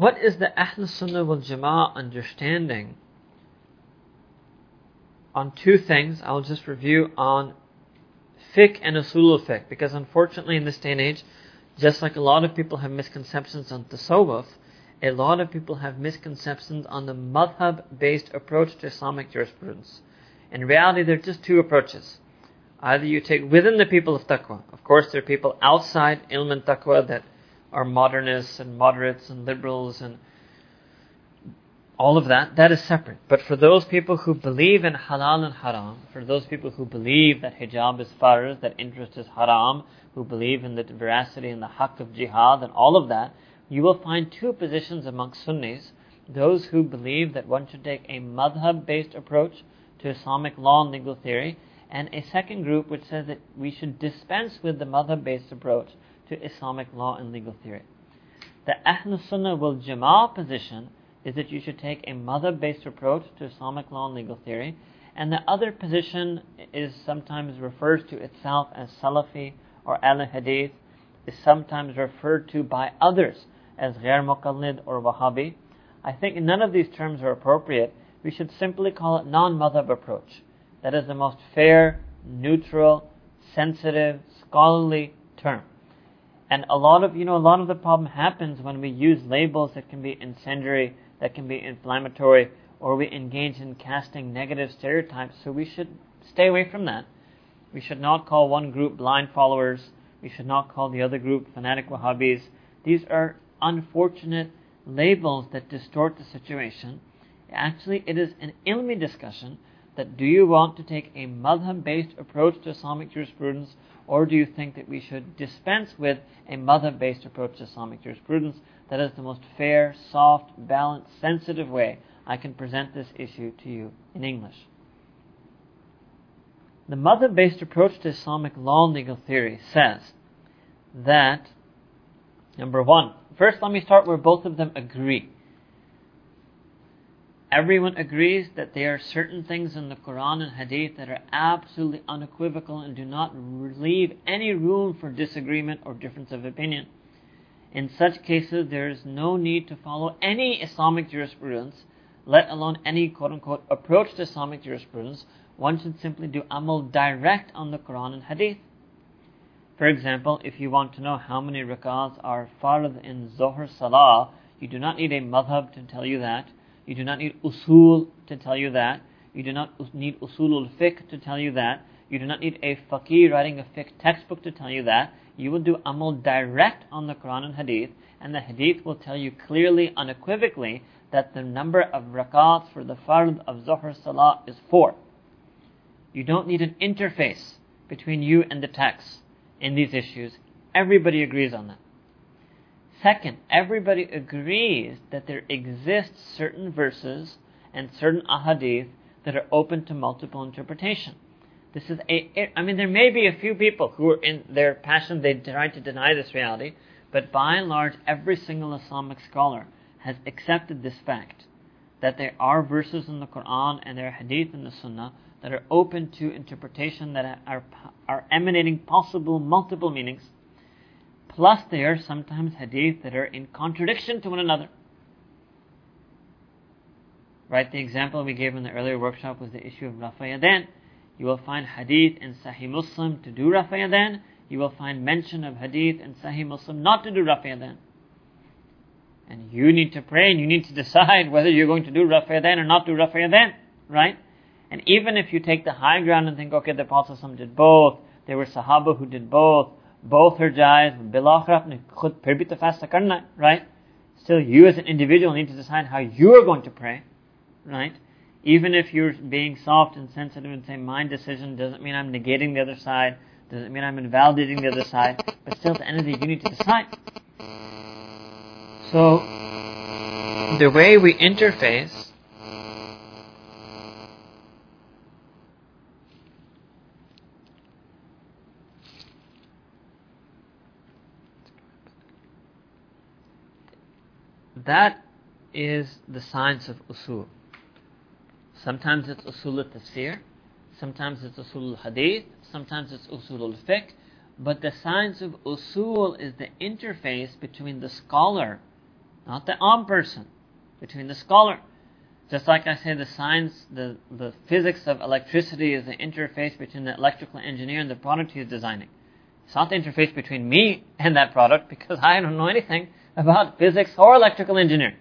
what is the Ahl Sunnah wal Jama'ah understanding on two things? I'll just review on fiqh and usul fiqh because unfortunately in this day and age, just like a lot of people have misconceptions on tasawwuf, a lot of people have misconceptions on the madhab based approach to Islamic jurisprudence. In reality, there are just two approaches. Either you take within the people of taqwa. Of course, there are people outside ilm and taqwa that are modernists and moderates and liberals and all of that. That is separate. But for those people who believe in halal and haram, for those people who believe that hijab is farz, that interest is haram, who believe in the veracity and the haqq of jihad and all of that, you will find two positions amongst Sunnis. Those who believe that one should take a madhab based approach to Islamic law and legal theory, and a second group which says that we should dispense with the madhab based approach to Islamic law and legal theory. The Ahl Sunnah wal Jama'ah position is that you should take a madhab based approach to Islamic law and legal theory, and the other position is sometimes refers to itself as Salafi or Ahl Hadith, is sometimes referred to by others as Ghair Muqallid or Wahhabi. I think none of these terms are appropriate. We should simply call it non madhab approach. That is the most fair, neutral, sensitive, scholarly term. And a lot of, you know, a lot of the problem happens when we use labels that can be incendiary, that can be inflammatory, or we engage in casting negative stereotypes. So we should stay away from that. We should not call one group blind followers. We should not call the other group fanatic Wahhabis. These are unfortunate labels that distort the situation. Actually, it is an ilmi discussion that do you want to take a madhab based approach to Islamic jurisprudence or do you think that we should dispense with a madhab based approach to Islamic jurisprudence that is the most fair, soft, balanced, sensitive way I can present this issue to you in English? The madhab based approach to Islamic law and legal theory says that, number one, first let me start where both of them agree Everyone agrees that there are certain things in the Quran and Hadith that are absolutely unequivocal and do not leave any room for disagreement or difference of opinion. In such cases, there is no need to follow any Islamic jurisprudence, let alone any quote unquote approach to Islamic jurisprudence. One should simply do amal direct on the Quran and Hadith. For example, if you want to know how many rak'ahs are fard in Zohar Salah, you do not need a madhab to tell you that. You do not need usul to tell you that. You do not need usulul fiqh to tell you that. You do not need a faqih writing a fiqh textbook to tell you that. You will do amal direct on the Quran and Hadith, and the Hadith will tell you clearly, unequivocally, that the number of rakats for the fard of Zuhr Salah is four. You don't need an interface between you and the text in these issues. Everybody agrees on that. Second, everybody agrees that there exist certain verses and certain ahadith that are open to multiple interpretation. This is a, I mean, there may be a few people who are in their passion, they try to deny this reality, but by and large, every single Islamic scholar has accepted this fact that there are verses in the Quran and there are hadith in the Sunnah that are open to interpretation that are, are emanating possible multiple meanings Plus, there are sometimes hadith that are in contradiction to one another. Right? The example we gave in the earlier workshop was the issue of Rafa Yadain. You will find hadith in Sahih Muslim to do Rafa Yadain. You will find mention of hadith in Sahih Muslim not to do Rafa Yadain. And you need to pray and you need to decide whether you're going to do Rafa Yadain or not do Rafa Yadain. Right? And even if you take the high ground and think, okay, the Prophet did both, there were Sahaba who did both, both her jais, bilakha to right? Still, you as an individual need to decide how you are going to pray, right? Even if you're being soft and sensitive and say, my decision doesn't mean I'm negating the other side, doesn't mean I'm invalidating the other side, but still at the end of the day, you need to decide. So, the way we interface That is the science of usul. Sometimes it's usul al-tafsir, sometimes it's usul al-hadith, sometimes it's usul al-fiqh, but the science of usul is the interface between the scholar not the Am person, between the scholar. Just like I say, the science, the, the physics of electricity is the interface between the electrical engineer and the product he's designing. It's not the interface between me and that product because I don't know anything about physics or electrical engineering.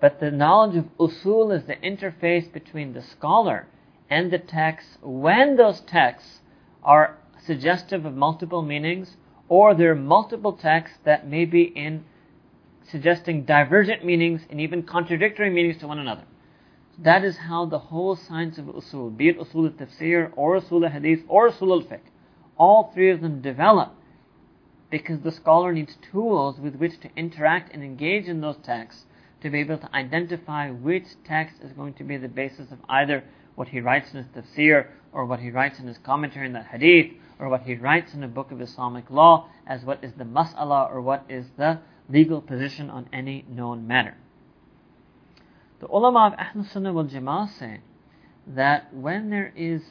But the knowledge of usul is the interface between the scholar and the text when those texts are suggestive of multiple meanings or there are multiple texts that may be in suggesting divergent meanings and even contradictory meanings to one another. That is how the whole science of usul, be it usul al-tafsir or usul al-hadith or usul al-fiqh, all three of them develop because the scholar needs tools with which to interact and engage in those texts to be able to identify which text is going to be the basis of either what he writes in his tafsir or what he writes in his commentary in the hadith or what he writes in a book of Islamic law as what is the mas'ala or what is the legal position on any known matter. The ulama of Ahl Sunnah wal Jama'ah say that when there is,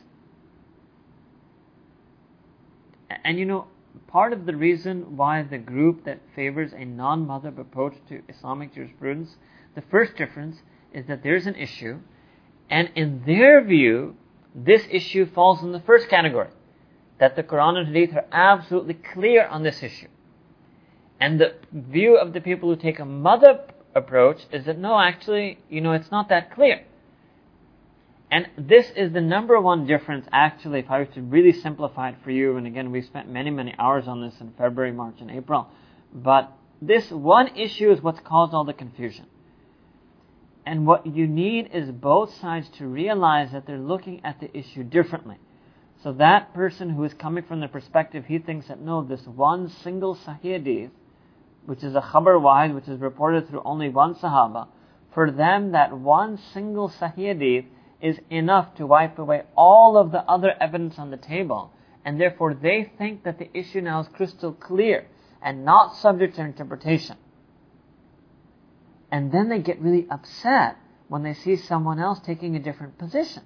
and you know, part of the reason why the group that favors a non-madhab approach to Islamic jurisprudence, the first difference is that there's an issue, and in their view, this issue falls in the first category, that the Quran and Hadith are absolutely clear on this issue. And the view of the people who take a madhab approach is that no, actually, you know, it's not that clear. And this is the number one difference, actually, if I were to really simplify it for you. And again, we spent many, many hours on this in February, March, and April. But this one issue is what's caused all the confusion. And what you need is both sides to realize that they're looking at the issue differently. So that person who is coming from the perspective, he thinks that no, this one single Sahih which is a khabar wahid, which is reported through only one Sahaba, for them that one single Sahih is enough to wipe away all of the other evidence on the table. And therefore they think that the issue now is crystal clear and not subject to interpretation. And then they get really upset when they see someone else taking a different position.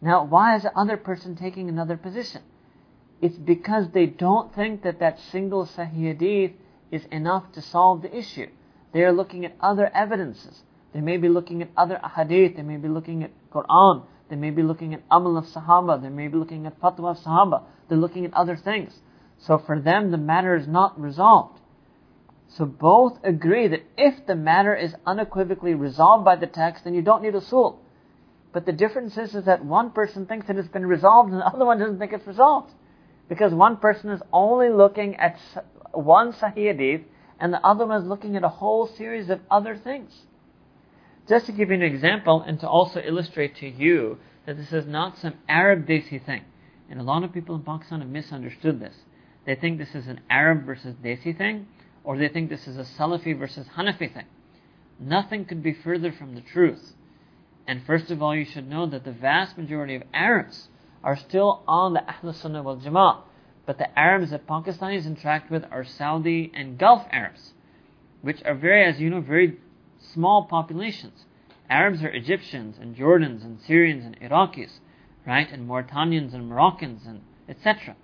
Now, why is the other person taking another position? It's because they don't think that that single Sahih Hadith is enough to solve the issue. They are looking at other evidences. They may be looking at other hadith, they may be looking at Quran, they may be looking at amal of Sahaba, they may be looking at fatwa of Sahaba, they're looking at other things. So for them, the matter is not resolved. So both agree that if the matter is unequivocally resolved by the text, then you don't need a usul. But the difference is, is that one person thinks that it's been resolved and the other one doesn't think it's resolved. Because one person is only looking at one Sahih Hadith and the other one is looking at a whole series of other things. Just to give you an example and to also illustrate to you that this is not some Arab Desi thing. And a lot of people in Pakistan have misunderstood this. They think this is an Arab versus Desi thing, or they think this is a Salafi versus Hanafi thing. Nothing could be further from the truth. And first of all, you should know that the vast majority of Arabs are still on the Ahl Sunnah wal Jama'ah. But the Arabs that Pakistanis interact with are Saudi and Gulf Arabs, which are very, as you know, very small populations. Arabs are Egyptians and Jordans and Syrians and Iraqis, right? And Mauritanians and Moroccans and etc.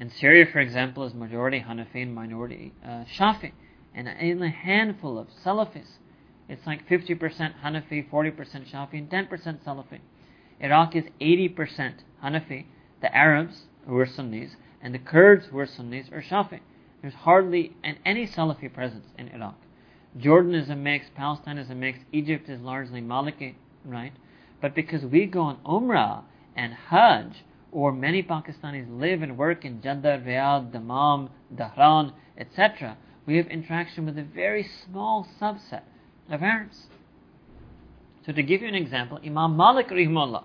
In Syria, for example, is majority Hanafi and minority uh, Shafi, and in a handful of Salafis. It's like 50% Hanafi, 40% Shafi, and 10% Salafi. Iraq is 80% Hanafi. The Arabs, who are Sunnis, and the Kurds, who are Sunnis, are Shafi. There's hardly any Salafi presence in Iraq. Jordan is a mix, Palestine is a mix, Egypt is largely Maliki, right? But because we go on Umrah and Hajj, or many Pakistanis live and work in Jeddah, Riyadh, Dammam, Dhahran, etc., we have interaction with a very small subset of Arabs. So to give you an example, Imam Malik rahimahullah,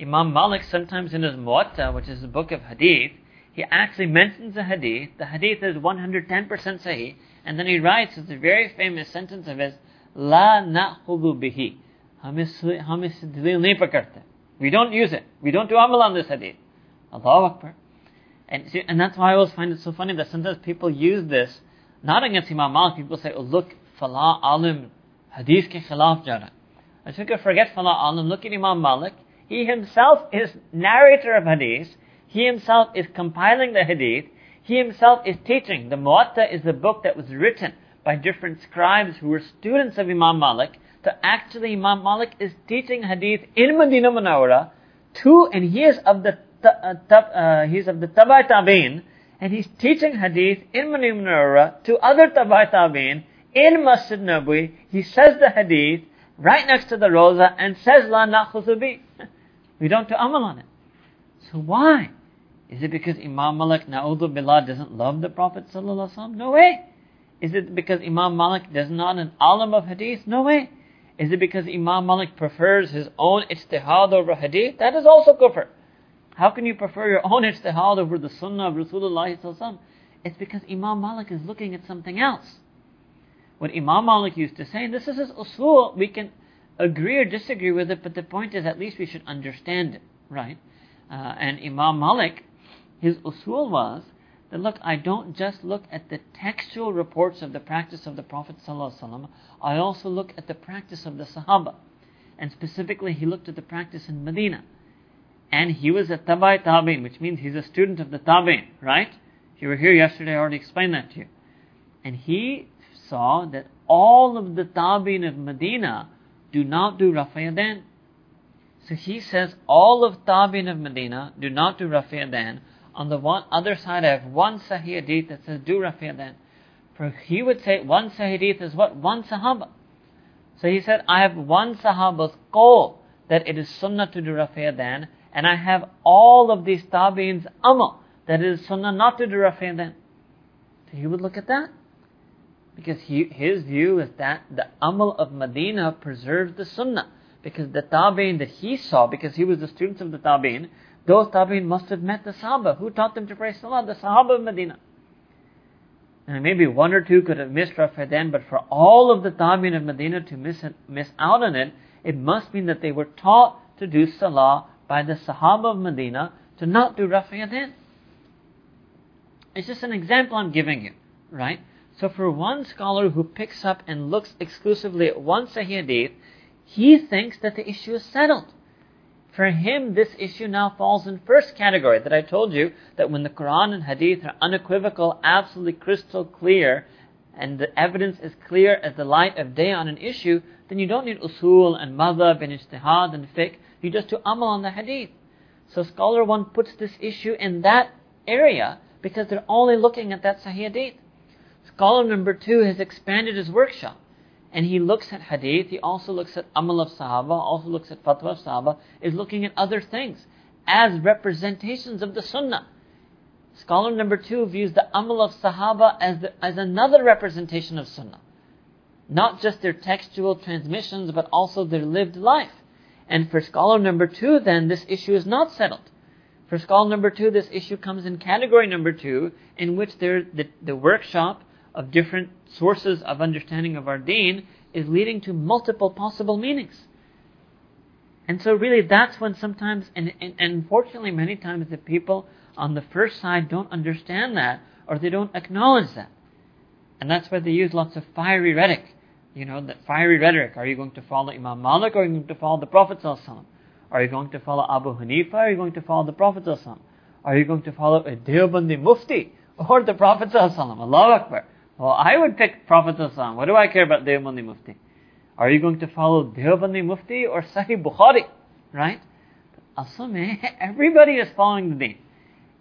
Imam Malik sometimes in his Muwatta, which is the book of hadith, he actually mentions a hadith. The hadith is 110% sahih, and then he writes, a very famous sentence of his, La na'khudhu bihi. We don't use it. We don't do amal on this hadith. Allahu Akbar. And, see, and that's why I always find it so funny that sometimes people use this, not against Imam Malik, people say, oh look, fala alim, hadith ke khilaf jara. I think I forget fala alim, look at Imam Malik, he himself is narrator of hadith, he himself is compiling the hadith, He himself is teaching. The Muwatta is a book that was written by different scribes who were students of Imam Malik. So actually Imam Malik is teaching hadith in Medina Munawwara to, and he is of the, uh, uh, he's of the Tabai Tabi'in, and he's teaching hadith in Medina Munawwara to other Tabai Tabi'in in Masjid Nabi. He says the hadith right next to the Rosa and says La na'khudhu bihi. We don't do amal on it. So why? Is it because Imam Malik, na'udhu billah, doesn't love the Prophet? No way. Is it because Imam Malik does not an alim of hadith? No way. Is it because Imam Malik prefers his own ijtihad over hadith? That is also kufr. How can you prefer your own ijtihad over the sunnah of Rasulullah It's because Imam Malik is looking at something else. What Imam Malik used to say, and this is his usul, we can agree or disagree with it, but the point is at least we should understand it, right? Uh, and Imam Malik, his usul was that look, I don't just look at the textual reports of the practice of the Prophet ﷺ, I also look at the practice of the Sahaba. And specifically, he looked at the practice in Medina. And he was a Tabai Tabi'in, which means he's a student of the Tabi'in, right? If you were here yesterday, I already explained that to you. And he saw that all of the Tabi'in of Medina do not do Rafa So he says all of Tabi'in of Medina do not do Rafa On the one other side, I have one Sahih Hadith that says do Rafa For he would say one Sahih Hadith is what? One Sahaba. So he said, I have one Sahaba's call that it is Sunnah to do Rafa and I have all of these Tabi'in's amal that it is Sunnah not to do Rafa So he would look at that. Because he, his view is that the Amal of Medina preserves the Sunnah. Because the Tabi'in that he saw, because he was the students of the Tabi'in, those Tabi'in must have met the Sahaba. Who taught them to pray Salah? The Sahaba of Medina. And maybe one or two could have missed Rafa Yadain, but for all of the Tabi'in of Medina to miss, it, miss out on it, it must mean that they were taught to do Salah by the Sahaba of Medina to not do Rafa Yadain. It's just an example I'm giving you, right? So for one scholar who picks up and looks exclusively at one Sahih Hadith, he thinks that the issue is settled. For him, this issue now falls in first category that I told you that when the Quran and Hadith are unequivocal, absolutely crystal clear, and the evidence is clear as the light of day on an issue, then you don't need usul and madhab and ijtihad and fiqh. You just do amal on the Hadith. So scholar one puts this issue in that area because they're only looking at that Sahih Hadith. Scholar number two has expanded his workshop. And he looks at hadith, he also looks at amal of sahaba, also looks at fatwa of sahaba, is looking at other things as representations of the sunnah. Scholar number two views the amal of sahaba as, the, as another representation of sunnah. Not just their textual transmissions, but also their lived life. And for scholar number two, then, this issue is not settled. For scholar number two, this issue comes in category number two, in which there, the, the workshop of different sources of understanding of our deen is leading to multiple possible meanings. And so really that's when sometimes, and, and, and unfortunately many times the people on the first side don't understand that or they don't acknowledge that. And that's why they use lots of fiery rhetoric. You know, that fiery rhetoric. Are you going to follow Imam Malik or are you going to follow the Prophet Are you going to follow Abu Hanifa are you going to follow the Prophet Are you going to follow a Deobandi Mufti or the Prophet Allah Akbar. Well, I would pick Prophet What do I care about Deobandi Mufti? Are you going to follow Deobandi Mufti or Sahih Bukhari? Right? Asl everybody is following the deen.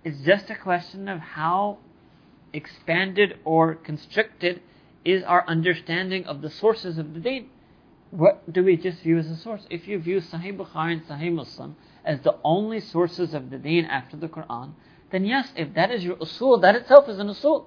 It's just a question of how expanded or constricted is our understanding of the sources of the deen. What do we just view as a source? If you view Sahih Bukhari and Sahih Muslim as the only sources of the deen after the Quran, then yes, if that is your usul, that itself is an usul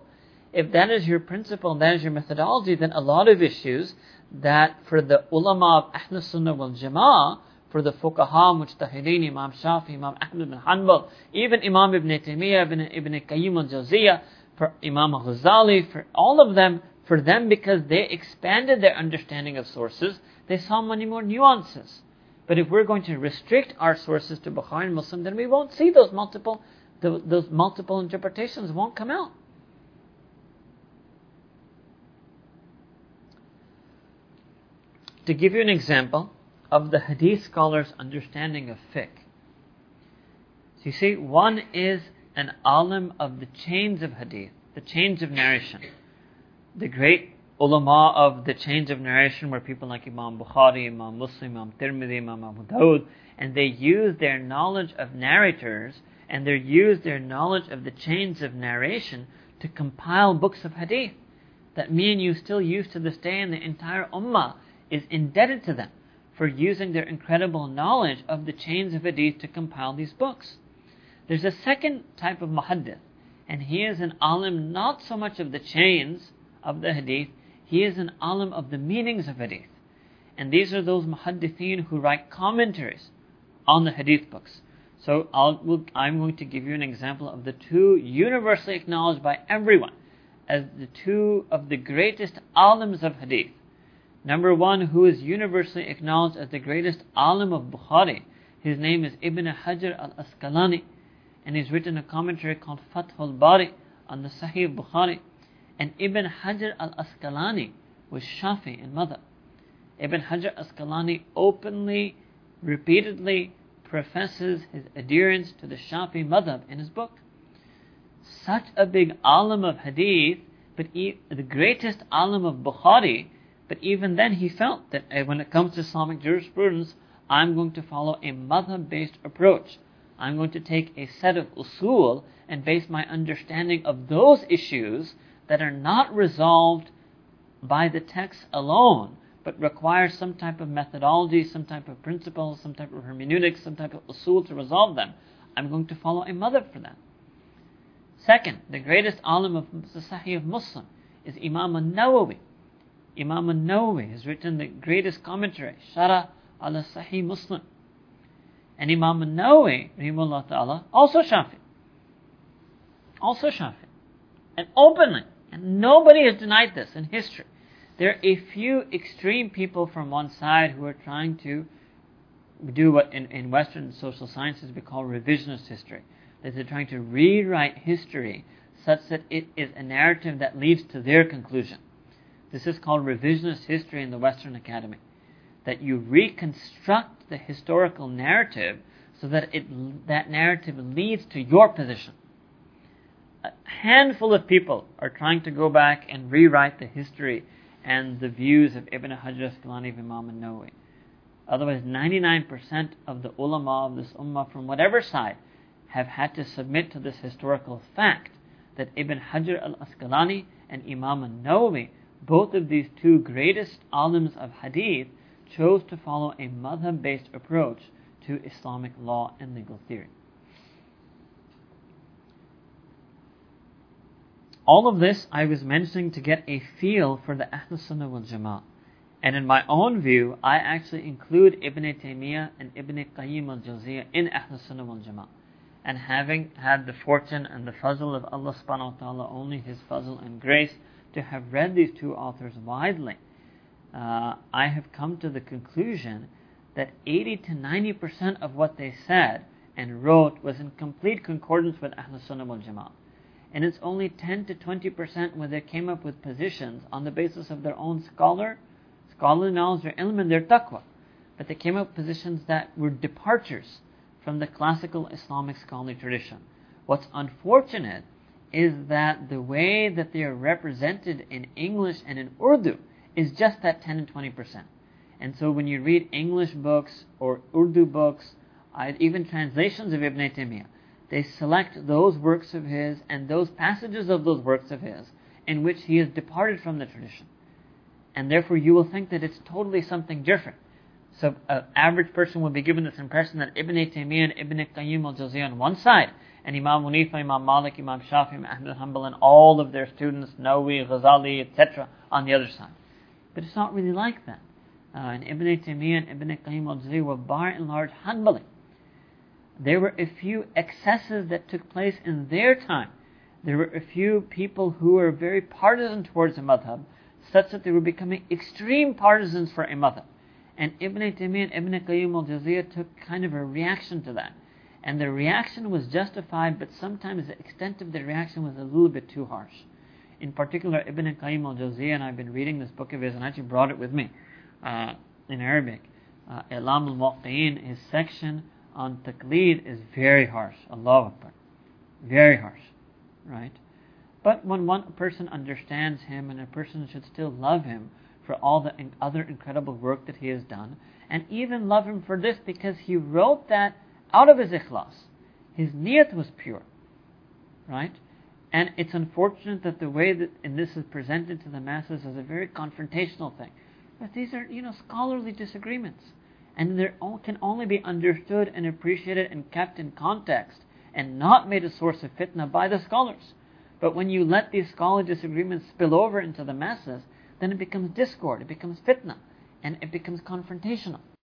if that is your principle and that is your methodology, then a lot of issues that for the ulama of Ahl Sunnah wal Jama'ah, for the fuqaha, mujtahideen, Imam Shafi, Imam Ahmad bin Hanbal, even Imam Ibn Taymiyyah, Ibn, Ibn Qayyim al-Jawziyah, for Imam Ghazali, for all of them, for them because they expanded their understanding of sources, they saw many more nuances. But if we're going to restrict our sources to Bukhari and Muslim, then we won't see those multiple, those multiple interpretations won't come out. To give you an example of the hadith scholar's understanding of fiqh. So you see, one is an alim of the chains of hadith, the chains of narration. The great ulama of the chains of narration were people like Imam Bukhari, Imam Muslim, Imam Tirmidhi, Imam Abu Dawud, and they used their knowledge of narrators and they used their knowledge of the chains of narration to compile books of hadith that me and you still use to this day, in the entire ummah is indebted to them for using their incredible knowledge of the chains of hadith to compile these books. There's a second type of muhaddith, and he is an alim not so much of the chains of the hadith, he is an alim of the meanings of hadith. And these are those muhaddithin who write commentaries on the hadith books. So i am going to give you an example of the two universally acknowledged by everyone as the two of the greatest alims of hadith. Number one, who is universally acknowledged as the greatest alim of Bukhari. His name is Ibn Hajar al-Asqalani, and he's written a commentary called Fath al-Bari on the Sahih Bukhari. And Ibn Hajar al-Asqalani was Shafi in madhab. Ibn Hajar al-Asqalani openly, repeatedly professes his adherence to the Shafi madhab in his book. Such a big alim of hadith, but the greatest alim of Bukhari, but even then he felt that uh, when it comes to Islamic jurisprudence, I'm going to follow a madhab based approach. I'm going to take a set of usul and base my understanding of those issues that are not resolved by the text alone, but require some type of methodology, some type of principle, some type of hermeneutics, some type of usul to resolve them. I'm going to follow a madhab for that. Second, the greatest alim of the Sahih of Muslim is Imam al-Nawawi. Imam al-Nawawi has written the greatest commentary, Shara ala Sahih Muslim. And Imam al-Nawawi, rahimahullah ta'ala, also Shafi. Also Shafi. And openly, and nobody has denied this in history. There are a few extreme people from one side who are trying to do what in, in Western social sciences we call revisionist history. That they're trying to rewrite history such that it is a narrative that leads to their conclusion. This is called revisionist history in the Western Academy. That you reconstruct the historical narrative so that it, that narrative leads to your position. A handful of people are trying to go back and rewrite the history and the views of Ibn Hajar Asqalani of Imam al-Nawawi. Otherwise, 99% of the ulama of this ummah from whatever side have had to submit to this historical fact that Ibn Hajar al-Asqalani and Imam al-Nawawi, both of these two greatest alims of hadith, chose to follow a madhab-based approach to Islamic law and legal theory. All of this I was mentioning to get a feel for the Ahl Sunnah wal Jama'ah. And in my own view, I actually include Ibn Taymiyyah and Ibn Qayyim al Jawziyah in Ahl Sunnah wal Jama'ah. And having had the fortune and the fazl of Allah subhanahu wa ta'ala, only His fazl and grace, to have read these two authors widely, uh, I have come to the conclusion that 80 to 90% of what they said and wrote was in complete concordance with Ahl Sunnah wal Jama'ah and it's only 10 to 20% where they came up with positions on the basis of their own scholar, scholarly knowledge, their ilm, and their taqwa. But they came up with positions that were departures from the classical Islamic scholarly tradition. What's unfortunate is that the way that they are represented in English and in Urdu is just that 10 and 20%. And so when you read English books or Urdu books, even translations of Ibn Taymiyyah, they select those works of his and those passages of those works of his in which he has departed from the tradition. And therefore you will think that it's totally something different. So an average person will be given this impression that Ibn Taymiyyah and Ibn Qayyim al-Jawziyah on one side, and Imam Hanifa, Imam Malik, Imam Shafi, Imam Ahmad Hanbal, and all of their students, Nawawi, Ghazali, etc., on the other side. But it's not really like that. Uh, and Ibn Taymiyyah and Ibn Qayyim al-Jawziyah were by and large Hanbali there were a few excesses that took place in their time. There were a few people who were very partisan towards the madhab, such that they were becoming extreme partisans for a madhab. And Ibn Taymiyyah and Ibn Qayyim al-Jawziyah took kind of a reaction to that. And the reaction was justified, but sometimes the extent of the reaction was a little bit too harsh. In particular, Ibn Qayyim al-Jawziyah, and I've been reading this book of his, and I actually brought it with me uh, in Arabic. Uh, Ilam al-Muwaqqi'in, his section on taqleed is very harsh. Allah Akbar. Very harsh, right? But when one person understands him and a person should still love him for all the other incredible work that he has done, and even love him for this because he wrote that out of his ikhlas. His niyat was pure, right? And it's unfortunate that the way that and this is presented to the masses is a very confrontational thing. But these are, you know, scholarly disagreements. And they can only be understood and appreciated and kept in context and not made a source of fitna by the scholars. But when you let these scholarly disagreements spill over into the masses, then it becomes discord, it becomes fitna, and it becomes confrontational.